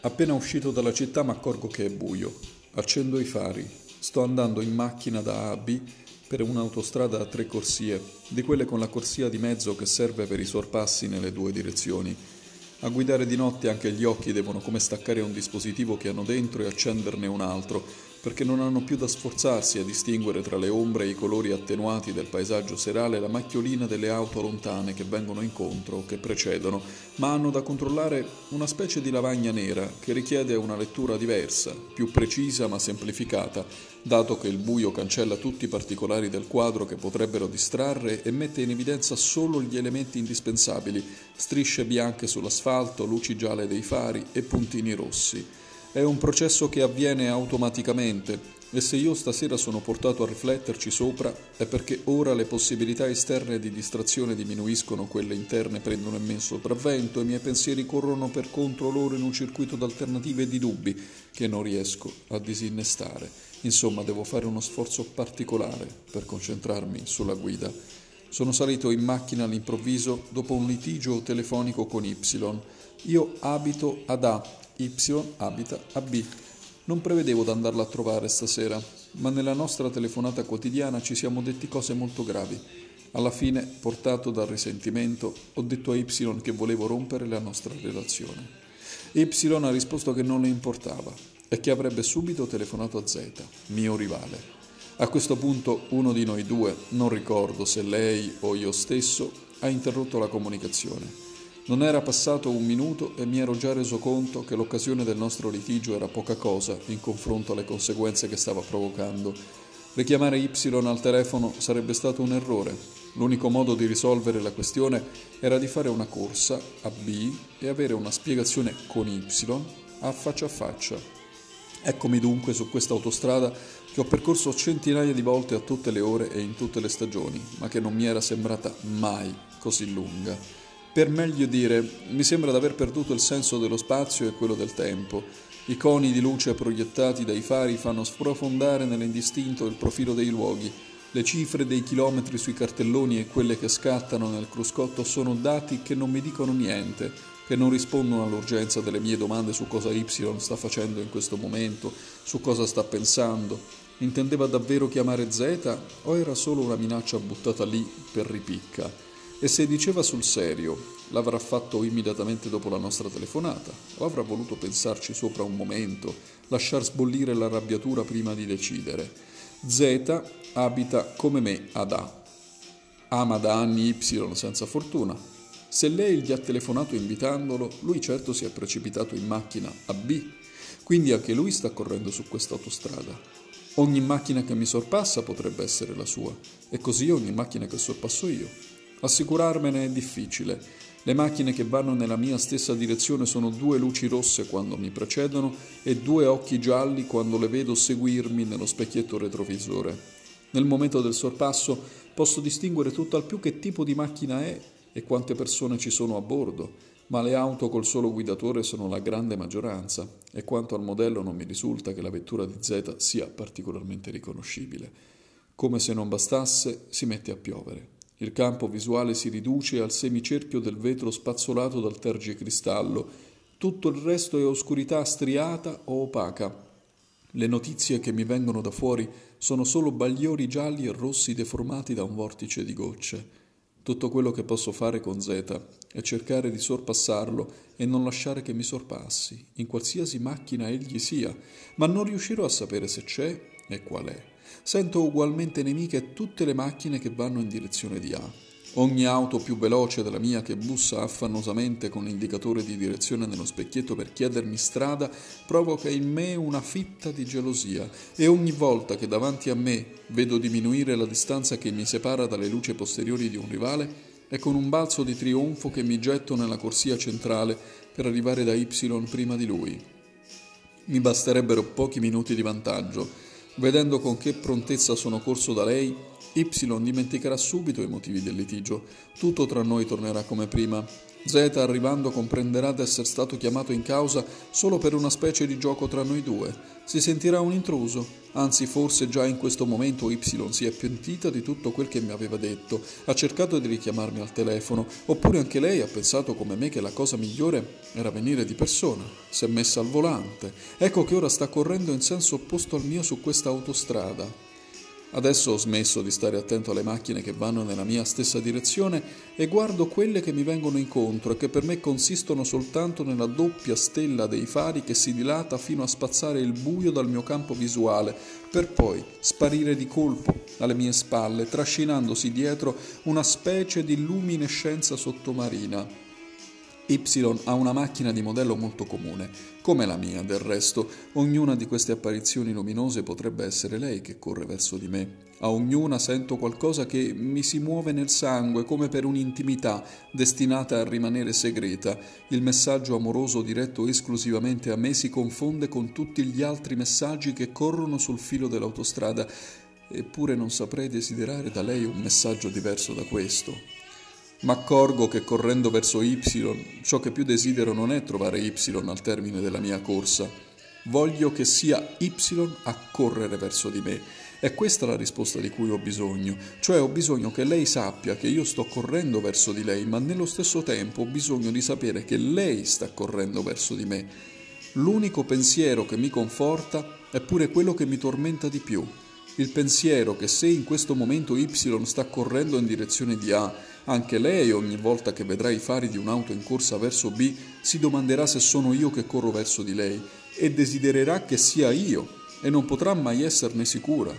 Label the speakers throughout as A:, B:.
A: Appena uscito dalla città mi accorgo che è buio. Accendo i fari. Sto andando in macchina da A a B per un'autostrada a tre corsie, di quelle con la corsia di mezzo che serve per i sorpassi nelle due direzioni. A guidare di notte anche gli occhi devono come staccare un dispositivo che hanno dentro e accenderne un altro, perché non hanno più da sforzarsi a distinguere tra le ombre e i colori attenuati del paesaggio serale la macchiolina delle auto lontane che vengono incontro o che precedono, ma hanno da controllare una specie di lavagna nera che richiede una lettura diversa, più precisa ma semplificata, dato che il buio cancella tutti i particolari del quadro che potrebbero distrarre e mette in evidenza solo gli elementi indispensabili, strisce bianche sull'asfalto, luci gialle dei fari e puntini rossi. È un processo che avviene automaticamente e se io stasera sono portato a rifletterci sopra è perché ora le possibilità esterne di distrazione diminuiscono, quelle interne prendono immenso sopravvento e i miei pensieri corrono per contro loro in un circuito d'alternative e di dubbi che non riesco a disinnestare. Insomma, devo fare uno sforzo particolare per concentrarmi sulla guida. Sono salito in macchina all'improvviso dopo un litigio telefonico con Y. Io abito ad A Y abita a B. Non prevedevo di andarla a trovare stasera, ma nella nostra telefonata quotidiana ci siamo detti cose molto gravi. Alla fine, portato dal risentimento, ho detto a Y che volevo rompere la nostra relazione. Y ha risposto che non le importava e che avrebbe subito telefonato a Z, mio rivale. A questo punto uno di noi due, non ricordo se lei o io stesso, ha interrotto la comunicazione. Non era passato un minuto e mi ero già reso conto che l'occasione del nostro litigio era poca cosa in confronto alle conseguenze che stava provocando. Richiamare Y al telefono sarebbe stato un errore. L'unico modo di risolvere la questione era di fare una corsa a B e avere una spiegazione con Y a faccia a faccia. Eccomi dunque su questa autostrada che ho percorso centinaia di volte a tutte le ore e in tutte le stagioni, ma che non mi era sembrata mai così lunga. Per meglio dire, mi sembra di aver perduto il senso dello spazio e quello del tempo. I coni di luce proiettati dai fari fanno sprofondare nell'indistinto il profilo dei luoghi. Le cifre dei chilometri sui cartelloni e quelle che scattano nel cruscotto sono dati che non mi dicono niente, che non rispondono all'urgenza delle mie domande su cosa Y sta facendo in questo momento, su cosa sta pensando. Intendeva davvero chiamare Z o era solo una minaccia buttata lì per ripicca? E se diceva sul serio, l'avrà fatto immediatamente dopo la nostra telefonata, o avrà voluto pensarci sopra un momento, lasciar sbollire l'arrabbiatura prima di decidere. Z abita come me ad A. Ama da anni Y senza fortuna. Se lei gli ha telefonato invitandolo, lui certo si è precipitato in macchina a B, quindi anche lui sta correndo su questa autostrada. Ogni macchina che mi sorpassa potrebbe essere la sua, e così ogni macchina che sorpasso io. Assicurarmene è difficile. Le macchine che vanno nella mia stessa direzione sono due luci rosse quando mi precedono e due occhi gialli quando le vedo seguirmi nello specchietto retrovisore. Nel momento del sorpasso posso distinguere tutt'al più che tipo di macchina è e quante persone ci sono a bordo, ma le auto col solo guidatore sono la grande maggioranza e quanto al modello non mi risulta che la vettura di Z sia particolarmente riconoscibile. Come se non bastasse, si mette a piovere. Il campo visuale si riduce al semicerchio del vetro spazzolato dal tergicristallo. Tutto il resto è oscurità striata o opaca. Le notizie che mi vengono da fuori sono solo bagliori gialli e rossi deformati da un vortice di gocce. Tutto quello che posso fare con Z è cercare di sorpassarlo e non lasciare che mi sorpassi, in qualsiasi macchina egli sia, ma non riuscirò a sapere se c'è e qual è. Sento ugualmente nemiche tutte le macchine che vanno in direzione di A. Ogni auto più veloce della mia che bussa affannosamente con l'indicatore di direzione nello specchietto per chiedermi strada provoca in me una fitta di gelosia e ogni volta che davanti a me vedo diminuire la distanza che mi separa dalle luci posteriori di un rivale, è con un balzo di trionfo che mi getto nella corsia centrale per arrivare da Y prima di lui. Mi basterebbero pochi minuti di vantaggio Vedendo con che prontezza sono corso da lei, Y dimenticherà subito i motivi del litigio. Tutto tra noi tornerà come prima. Z arrivando comprenderà d'essere stato chiamato in causa solo per una specie di gioco tra noi due. Si sentirà un intruso, anzi forse già in questo momento Y si è pentita di tutto quel che mi aveva detto, ha cercato di richiamarmi al telefono, oppure anche lei ha pensato come me che la cosa migliore era venire di persona, si è messa al volante. Ecco che ora sta correndo in senso opposto al mio su questa autostrada. Adesso ho smesso di stare attento alle macchine che vanno nella mia stessa direzione e guardo quelle che mi vengono incontro e che per me consistono soltanto nella doppia stella dei fari che si dilata fino a spazzare il buio dal mio campo visuale, per poi sparire di colpo alle mie spalle, trascinandosi dietro una specie di luminescenza sottomarina. Y ha una macchina di modello molto comune, come la mia del resto. Ognuna di queste apparizioni luminose potrebbe essere lei che corre verso di me. A ognuna sento qualcosa che mi si muove nel sangue come per un'intimità destinata a rimanere segreta. Il messaggio amoroso diretto esclusivamente a me si confonde con tutti gli altri messaggi che corrono sul filo dell'autostrada. Eppure non saprei desiderare da lei un messaggio diverso da questo. M'accorgo che correndo verso Y, ciò che più desidero non è trovare Y al termine della mia corsa. Voglio che sia Y a correre verso di me. È questa la risposta di cui ho bisogno, cioè ho bisogno che lei sappia che io sto correndo verso di lei, ma nello stesso tempo ho bisogno di sapere che lei sta correndo verso di me. L'unico pensiero che mi conforta è pure quello che mi tormenta di più. Il pensiero che se in questo momento Y sta correndo in direzione di A anche lei, ogni volta che vedrà i fari di un'auto in corsa verso B, si domanderà se sono io che corro verso di lei e desidererà che sia io e non potrà mai esserne sicura.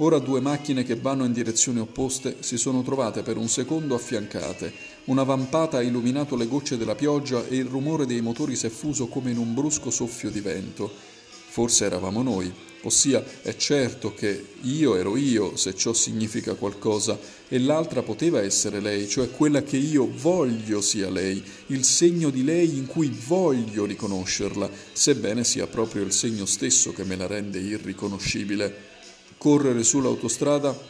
A: Ora due macchine che vanno in direzioni opposte si sono trovate per un secondo affiancate. Una vampata ha illuminato le gocce della pioggia e il rumore dei motori si è fuso come in un brusco soffio di vento. Forse eravamo noi, ossia è certo che io ero io se ciò significa qualcosa e l'altra poteva essere lei, cioè quella che io voglio sia lei, il segno di lei in cui voglio riconoscerla, sebbene sia proprio il segno stesso che me la rende irriconoscibile. Correre sull'autostrada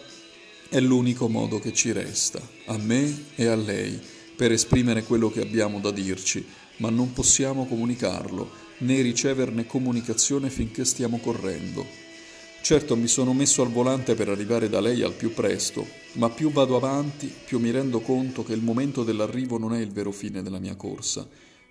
A: è l'unico modo che ci resta, a me e a lei, per esprimere quello che abbiamo da dirci, ma non possiamo comunicarlo né riceverne comunicazione finché stiamo correndo. Certo mi sono messo al volante per arrivare da lei al più presto, ma più vado avanti, più mi rendo conto che il momento dell'arrivo non è il vero fine della mia corsa.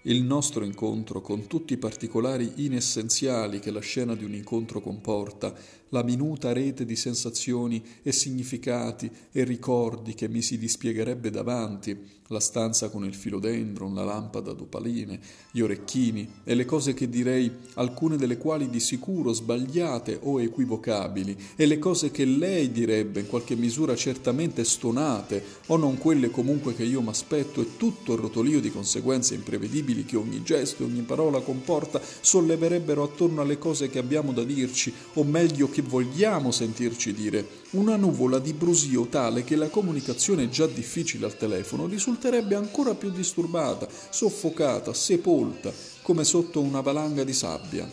A: Il nostro incontro, con tutti i particolari inessenziali che la scena di un incontro comporta, la minuta rete di sensazioni e significati e ricordi che mi si dispiegherebbe davanti, la stanza con il filodendron, la lampada d'opaline, gli orecchini e le cose che direi, alcune delle quali di sicuro sbagliate o equivocabili, e le cose che lei direbbe in qualche misura certamente stonate o non quelle comunque che io m'aspetto e tutto il rotolio di conseguenze imprevedibili che ogni gesto e ogni parola comporta solleverebbero attorno alle cose che abbiamo da dirci, o meglio che vogliamo sentirci dire, una nuvola di brusio tale che la comunicazione già difficile al telefono risulterebbe ancora più disturbata, soffocata, sepolta, come sotto una valanga di sabbia.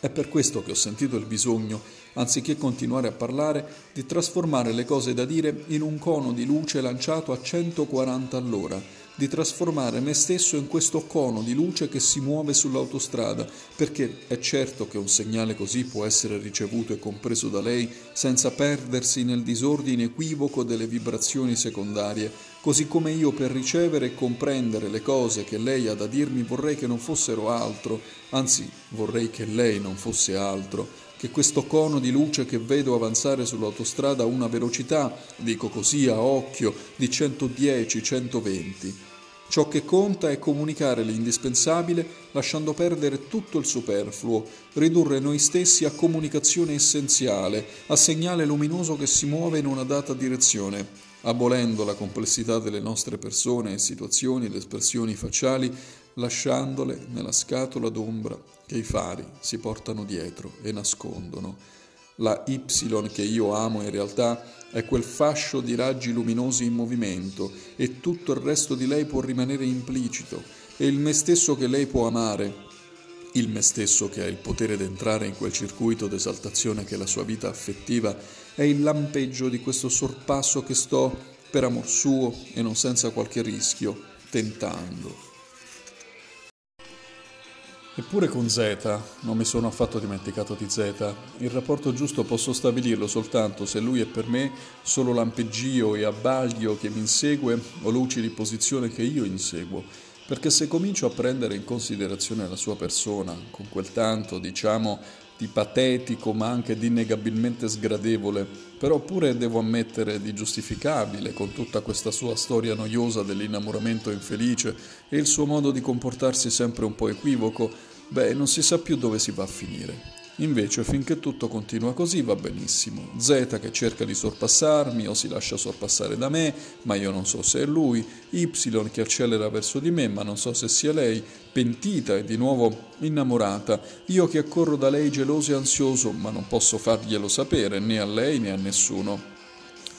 A: È per questo che ho sentito il bisogno, anziché continuare a parlare, di trasformare le cose da dire in un cono di luce lanciato a 140 all'ora, di trasformare me stesso in questo cono di luce che si muove sull'autostrada, perché è certo che un segnale così può essere ricevuto e compreso da lei senza perdersi nel disordine equivoco delle vibrazioni secondarie, così come io per ricevere e comprendere le cose che lei ha da dirmi vorrei che non fossero altro, anzi vorrei che lei non fosse altro, che questo cono di luce che vedo avanzare sull'autostrada a una velocità, dico così a occhio, di 110-120. Ciò che conta è comunicare l'indispensabile lasciando perdere tutto il superfluo, ridurre noi stessi a comunicazione essenziale, a segnale luminoso che si muove in una data direzione, abolendo la complessità delle nostre persone e situazioni ed espressioni facciali, lasciandole nella scatola d'ombra che i fari si portano dietro e nascondono. La Y che io amo in realtà è quel fascio di raggi luminosi in movimento e tutto il resto di lei può rimanere implicito e il me stesso che lei può amare, il me stesso che ha il potere di entrare in quel circuito d'esaltazione che è la sua vita affettiva, è il lampeggio di questo sorpasso che sto per amor suo e non senza qualche rischio tentando. Eppure con Z non mi sono affatto dimenticato di Z. Il rapporto giusto posso stabilirlo soltanto se lui è per me solo lampeggio e abbaglio che mi insegue o luci di posizione che io inseguo. Perché se comincio a prendere in considerazione la sua persona, con quel tanto, diciamo, di patetico ma anche di innegabilmente sgradevole, però pure devo ammettere di giustificabile con tutta questa sua storia noiosa dell'innamoramento infelice e il suo modo di comportarsi sempre un po' equivoco, beh, non si sa più dove si va a finire. Invece, finché tutto continua così, va benissimo. Z che cerca di sorpassarmi o si lascia sorpassare da me, ma io non so se è lui. Y che accelera verso di me, ma non so se sia lei. Pentita e di nuovo innamorata. Io che accorro da lei geloso e ansioso, ma non posso farglielo sapere né a lei né a nessuno.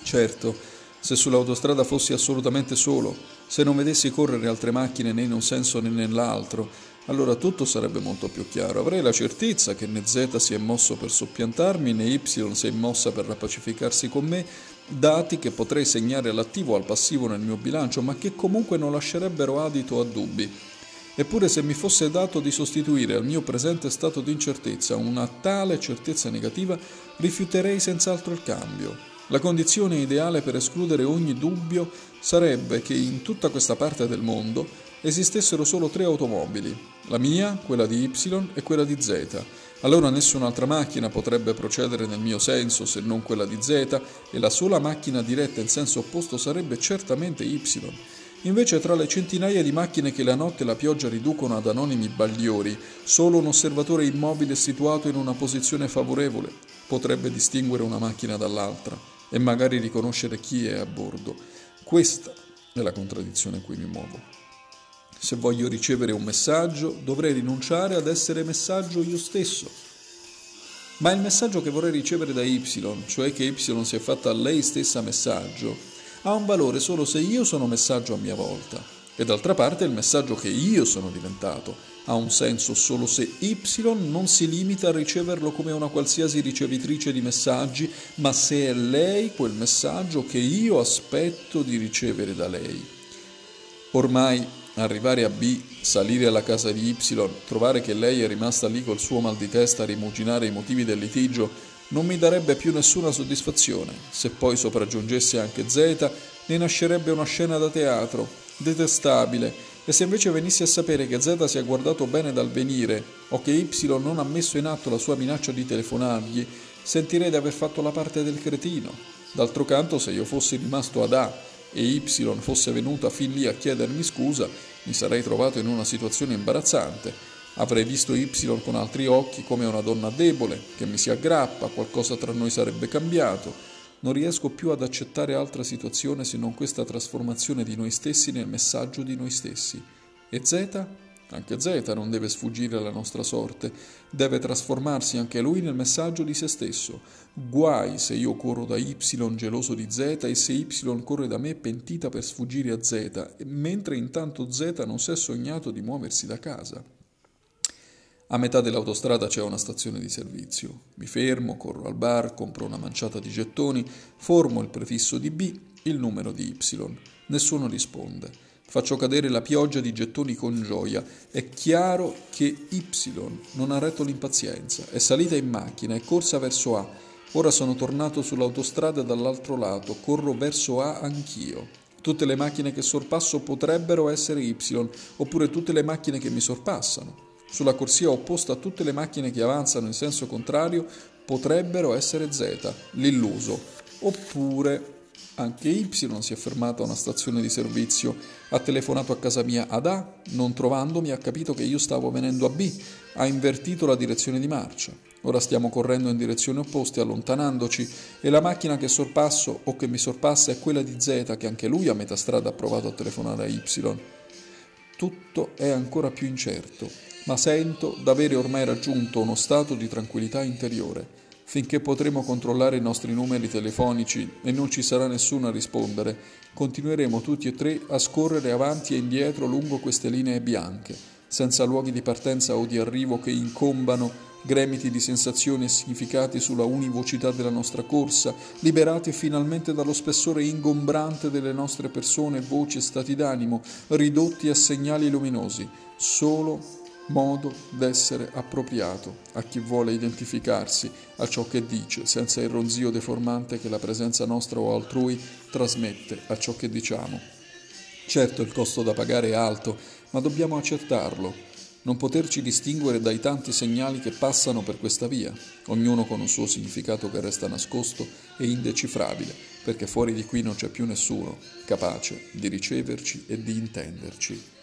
A: Certo, se sull'autostrada fossi assolutamente solo, se non vedessi correre altre macchine né in un senso né nell'altro, allora tutto sarebbe molto più chiaro. Avrei la certezza che né Z si è mosso per soppiantarmi, né Y si è mossa per rapacificarsi con me, dati che potrei segnare all'attivo o al passivo nel mio bilancio, ma che comunque non lascerebbero adito a dubbi. Eppure se mi fosse dato di sostituire al mio presente stato di incertezza una tale certezza negativa, rifiuterei senz'altro il cambio. La condizione ideale per escludere ogni dubbio sarebbe che in tutta questa parte del mondo esistessero solo tre automobili, la mia, quella di Y e quella di Z. Allora nessun'altra macchina potrebbe procedere nel mio senso se non quella di Z e la sola macchina diretta in senso opposto sarebbe certamente Y. Invece tra le centinaia di macchine che la notte e la pioggia riducono ad anonimi bagliori, solo un osservatore immobile situato in una posizione favorevole potrebbe distinguere una macchina dall'altra e magari riconoscere chi è a bordo. Questa è la contraddizione in cui mi muovo. Se voglio ricevere un messaggio, dovrei rinunciare ad essere messaggio io stesso. Ma il messaggio che vorrei ricevere da Y, cioè che Y si è fatta a lei stessa messaggio, ha un valore solo se io sono messaggio a mia volta. E d'altra parte il messaggio che io sono diventato ha un senso solo se Y non si limita a riceverlo come una qualsiasi ricevitrice di messaggi, ma se è lei quel messaggio che io aspetto di ricevere da lei. Ormai Arrivare a B, salire alla casa di Y, trovare che lei è rimasta lì col suo mal di testa a rimuginare i motivi del litigio, non mi darebbe più nessuna soddisfazione. Se poi sopraggiungesse anche Z, ne nascerebbe una scena da teatro, detestabile, e se invece venissi a sapere che Z si è guardato bene dal venire o che Y non ha messo in atto la sua minaccia di telefonargli, sentirei di aver fatto la parte del cretino. D'altro canto, se io fossi rimasto ad A e Y fosse venuta fin lì a chiedermi scusa, mi sarei trovato in una situazione imbarazzante. Avrei visto Y con altri occhi come una donna debole, che mi si aggrappa, qualcosa tra noi sarebbe cambiato. Non riesco più ad accettare altra situazione se non questa trasformazione di noi stessi nel messaggio di noi stessi. E Z? Anche Z non deve sfuggire alla nostra sorte, deve trasformarsi anche lui nel messaggio di se stesso. Guai se io corro da Y geloso di Z e se Y corre da me pentita per sfuggire a Z, mentre intanto Z non si è sognato di muoversi da casa. A metà dell'autostrada c'è una stazione di servizio. Mi fermo, corro al bar, compro una manciata di gettoni, formo il prefisso di B, il numero di Y. Nessuno risponde. Faccio cadere la pioggia di gettoni con gioia. È chiaro che Y non ha retto l'impazienza. È salita in macchina, è corsa verso A. Ora sono tornato sull'autostrada dall'altro lato, corro verso A anch'io. Tutte le macchine che sorpasso potrebbero essere Y, oppure tutte le macchine che mi sorpassano. Sulla corsia opposta a tutte le macchine che avanzano in senso contrario potrebbero essere Z, l'illuso, oppure anche Y si è fermato a una stazione di servizio, ha telefonato a casa mia ad A, non trovandomi ha capito che io stavo venendo a B, ha invertito la direzione di marcia. Ora stiamo correndo in direzioni opposte, allontanandoci, e la macchina che sorpasso o che mi sorpassa è quella di Z, che anche lui a metà strada ha provato a telefonare a Y. Tutto è ancora più incerto, ma sento d'avere ormai raggiunto uno stato di tranquillità interiore Finché potremo controllare i nostri numeri telefonici e non ci sarà nessuno a rispondere, continueremo tutti e tre a scorrere avanti e indietro lungo queste linee bianche, senza luoghi di partenza o di arrivo che incombano gremiti di sensazioni e significati sulla univocità della nostra corsa, liberati finalmente dallo spessore ingombrante delle nostre persone, voci e stati d'animo, ridotti a segnali luminosi, solo modo d'essere appropriato a chi vuole identificarsi a ciò che dice, senza il ronzio deformante che la presenza nostra o altrui trasmette a ciò che diciamo. Certo il costo da pagare è alto, ma dobbiamo accettarlo, non poterci distinguere dai tanti segnali che passano per questa via, ognuno con un suo significato che resta nascosto e indecifrabile, perché fuori di qui non c'è più nessuno capace di riceverci e di intenderci.